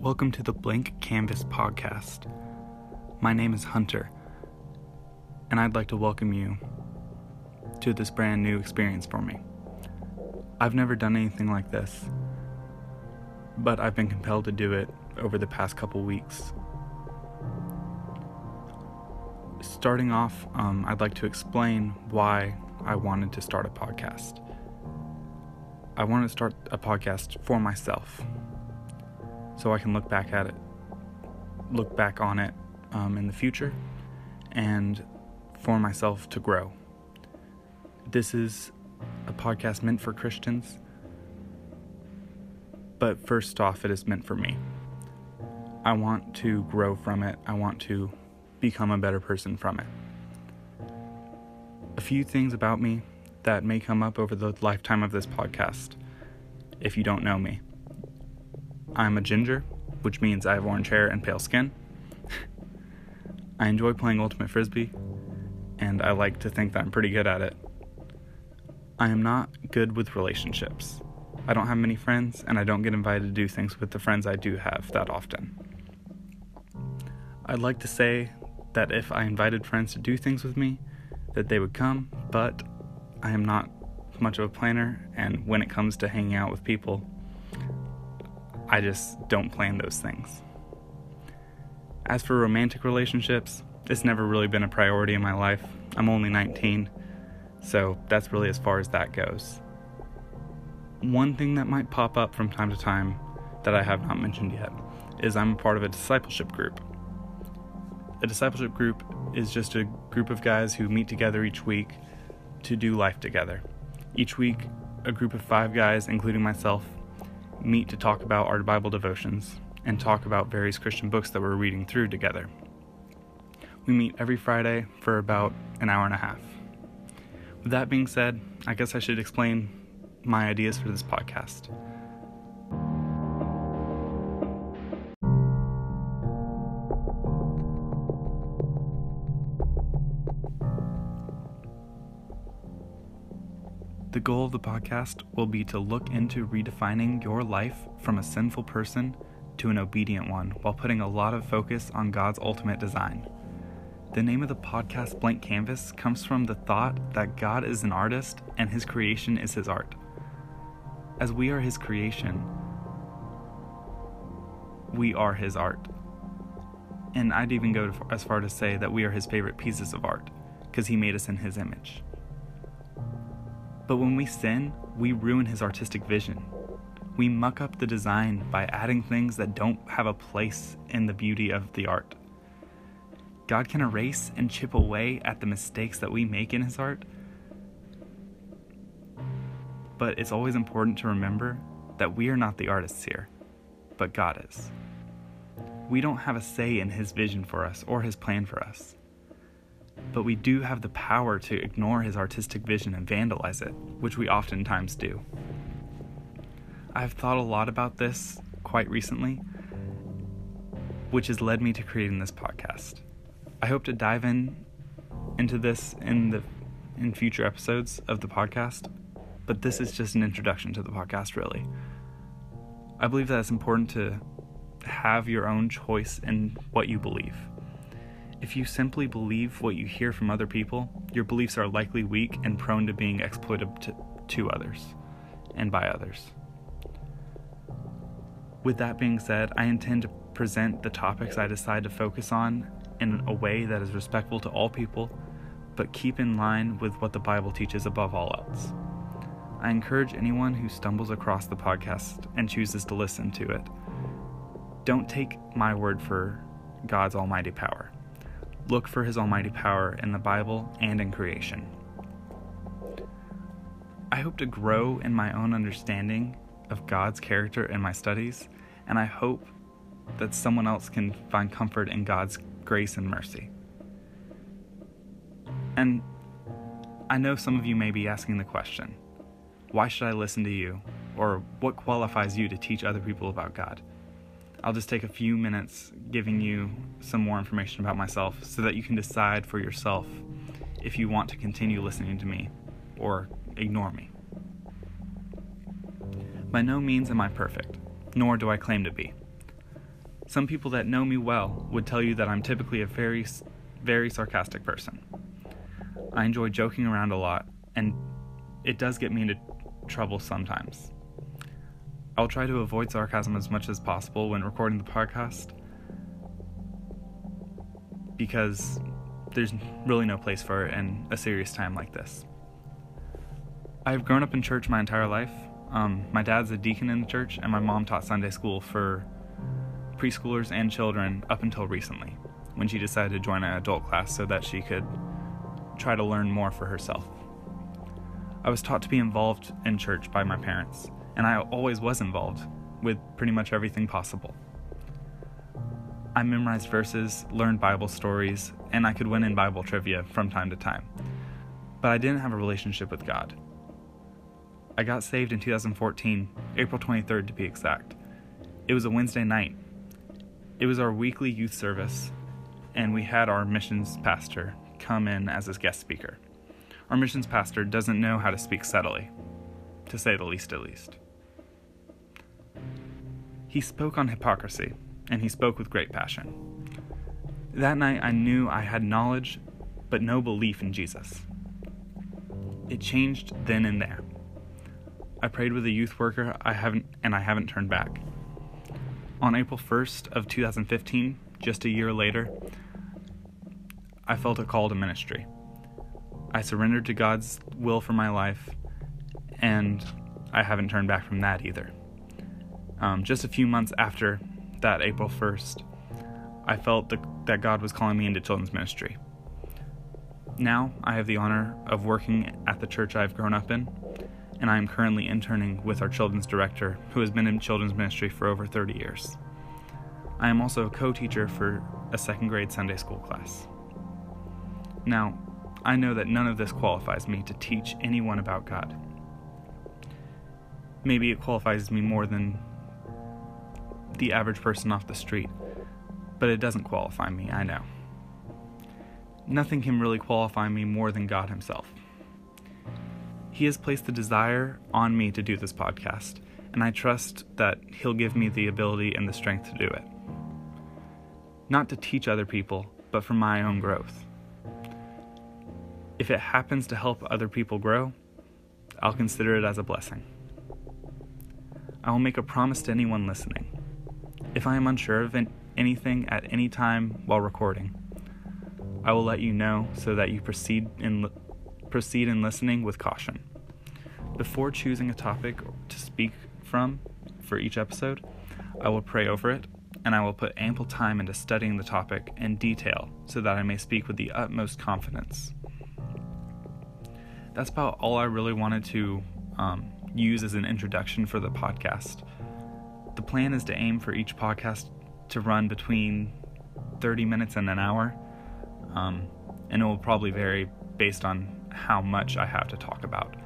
Welcome to the Blank Canvas podcast. My name is Hunter, and I'd like to welcome you to this brand new experience for me. I've never done anything like this, but I've been compelled to do it over the past couple weeks. Starting off, um, I'd like to explain why I wanted to start a podcast. I wanted to start a podcast for myself so I can look back at it, look back on it um, in the future, and for myself to grow. This is a podcast meant for Christians, but first off, it is meant for me. I want to grow from it, I want to become a better person from it. A few things about me that may come up over the lifetime of this podcast if you don't know me. I'm a ginger, which means I have orange hair and pale skin. I enjoy playing Ultimate Frisbee, and I like to think that I'm pretty good at it. I am not good with relationships. I don't have many friends, and I don't get invited to do things with the friends I do have that often. I'd like to say that if I invited friends to do things with me, that they would come, but I am not much of a planner, and when it comes to hanging out with people, I just don't plan those things. As for romantic relationships, it's never really been a priority in my life. I'm only 19, so that's really as far as that goes. One thing that might pop up from time to time that I have not mentioned yet is I'm a part of a discipleship group. A discipleship group is just a group of guys who meet together each week to do life together. Each week, a group of five guys, including myself, meet to talk about our Bible devotions and talk about various Christian books that we're reading through together. We meet every Friday for about an hour and a half. With that being said, I guess I should explain my ideas for this podcast. The goal of the podcast will be to look into redefining your life from a sinful person to an obedient one while putting a lot of focus on God's ultimate design. The name of the podcast, Blank Canvas, comes from the thought that God is an artist and his creation is his art. As we are his creation, we are his art. And I'd even go as far to say that we are his favorite pieces of art because he made us in his image. But when we sin, we ruin his artistic vision. We muck up the design by adding things that don't have a place in the beauty of the art. God can erase and chip away at the mistakes that we make in his art. But it's always important to remember that we are not the artists here, but God is. We don't have a say in his vision for us or his plan for us but we do have the power to ignore his artistic vision and vandalize it, which we oftentimes do. I've thought a lot about this quite recently, which has led me to creating this podcast. I hope to dive in into this in the in future episodes of the podcast, but this is just an introduction to the podcast really. I believe that it's important to have your own choice in what you believe. If you simply believe what you hear from other people, your beliefs are likely weak and prone to being exploited to, to others and by others. With that being said, I intend to present the topics I decide to focus on in a way that is respectful to all people, but keep in line with what the Bible teaches above all else. I encourage anyone who stumbles across the podcast and chooses to listen to it. Don't take my word for God's almighty power. Look for his almighty power in the Bible and in creation. I hope to grow in my own understanding of God's character in my studies, and I hope that someone else can find comfort in God's grace and mercy. And I know some of you may be asking the question why should I listen to you? Or what qualifies you to teach other people about God? I'll just take a few minutes giving you some more information about myself so that you can decide for yourself if you want to continue listening to me or ignore me. By no means am I perfect, nor do I claim to be. Some people that know me well would tell you that I'm typically a very, very sarcastic person. I enjoy joking around a lot, and it does get me into trouble sometimes. I'll try to avoid sarcasm as much as possible when recording the podcast because there's really no place for it in a serious time like this. I've grown up in church my entire life. Um, my dad's a deacon in the church, and my mom taught Sunday school for preschoolers and children up until recently, when she decided to join an adult class so that she could try to learn more for herself. I was taught to be involved in church by my parents, and I always was involved with pretty much everything possible. I memorized verses, learned Bible stories, and I could win in Bible trivia from time to time. But I didn't have a relationship with God. I got saved in 2014, April 23rd to be exact. It was a Wednesday night. It was our weekly youth service, and we had our missions pastor come in as his guest speaker. Our missions pastor doesn't know how to speak subtly, to say the least at least. He spoke on hypocrisy, and he spoke with great passion. That night I knew I had knowledge, but no belief in Jesus. It changed then and there. I prayed with a youth worker I haven't and I haven't turned back. On April 1st of 2015, just a year later, I felt a call to ministry. I surrendered to God's will for my life, and I haven't turned back from that either. Um, just a few months after that April 1st, I felt the, that God was calling me into children's ministry. Now, I have the honor of working at the church I've grown up in, and I am currently interning with our children's director, who has been in children's ministry for over 30 years. I am also a co teacher for a second grade Sunday school class. Now, I know that none of this qualifies me to teach anyone about God. Maybe it qualifies me more than the average person off the street, but it doesn't qualify me, I know. Nothing can really qualify me more than God Himself. He has placed the desire on me to do this podcast, and I trust that He'll give me the ability and the strength to do it. Not to teach other people, but for my own growth. If it happens to help other people grow, I'll consider it as a blessing. I will make a promise to anyone listening. If I am unsure of anything at any time while recording, I will let you know so that you proceed in li- proceed in listening with caution. Before choosing a topic to speak from for each episode, I will pray over it and I will put ample time into studying the topic in detail so that I may speak with the utmost confidence. That's about all I really wanted to um, use as an introduction for the podcast. The plan is to aim for each podcast to run between 30 minutes and an hour, um, and it will probably vary based on how much I have to talk about.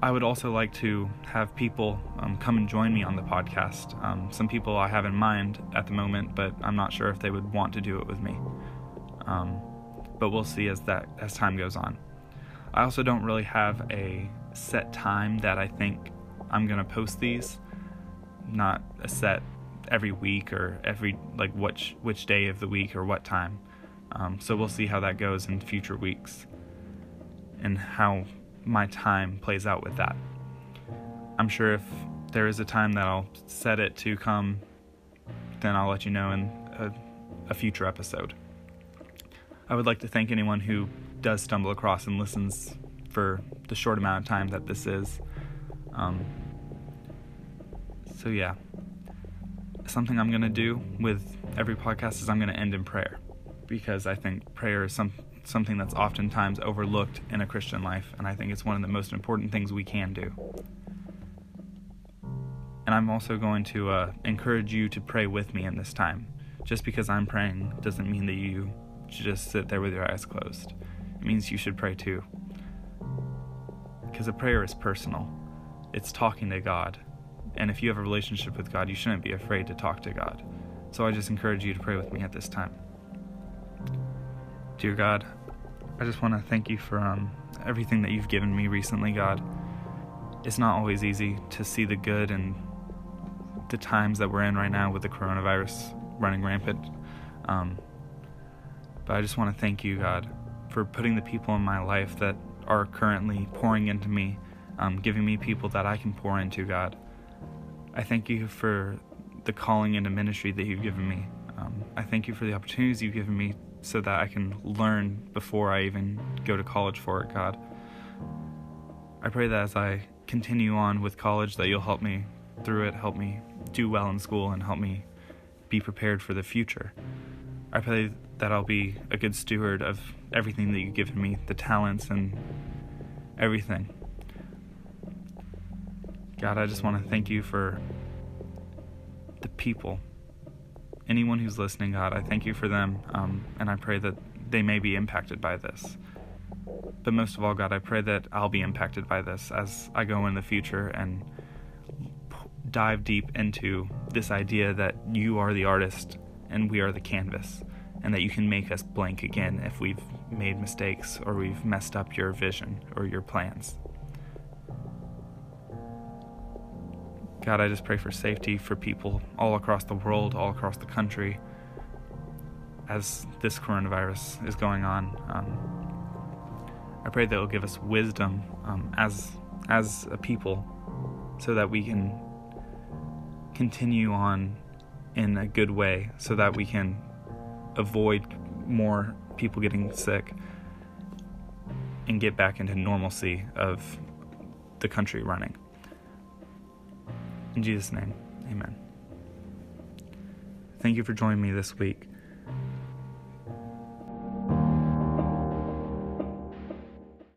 I would also like to have people um, come and join me on the podcast. Um, some people I have in mind at the moment, but I'm not sure if they would want to do it with me. Um, but we'll see as that as time goes on. I also don't really have a set time that I think I'm gonna post these not a set every week or every like which which day of the week or what time. Um, so we'll see how that goes in future weeks and how my time plays out with that. I'm sure if there is a time that I'll set it to come, then I'll let you know in a, a future episode. I would like to thank anyone who does stumble across and listens for the short amount of time that this is. Um, so, yeah, something I'm going to do with every podcast is I'm going to end in prayer because I think prayer is some, something that's oftentimes overlooked in a Christian life, and I think it's one of the most important things we can do. And I'm also going to uh, encourage you to pray with me in this time. Just because I'm praying doesn't mean that you should just sit there with your eyes closed. It means you should pray too. Because a prayer is personal, it's talking to God, and if you have a relationship with God, you shouldn't be afraid to talk to God. So I just encourage you to pray with me at this time. Dear God, I just want to thank you for um, everything that you've given me recently, God. It's not always easy to see the good and the times that we're in right now with the coronavirus running rampant. Um, but I just want to thank you, God, for putting the people in my life that are currently pouring into me, um, giving me people that I can pour into, God. I thank you for the calling into ministry that you've given me. Um, I thank you for the opportunities you've given me so that I can learn before I even go to college for it, God. I pray that as I continue on with college that you'll help me through it, help me do well in school and help me be prepared for the future. I pray that I'll be a good steward of everything that you've given me, the talents and everything. God, I just want to thank you for the people. Anyone who's listening, God, I thank you for them, um, and I pray that they may be impacted by this. But most of all, God, I pray that I'll be impacted by this as I go in the future and dive deep into this idea that you are the artist and we are the canvas, and that you can make us blank again if we've made mistakes or we've messed up your vision or your plans. God, I just pray for safety for people all across the world, all across the country, as this coronavirus is going on. Um, I pray that it will give us wisdom um, as as a people, so that we can continue on in a good way, so that we can avoid more people getting sick and get back into normalcy of the country running. In Jesus' name, amen. Thank you for joining me this week.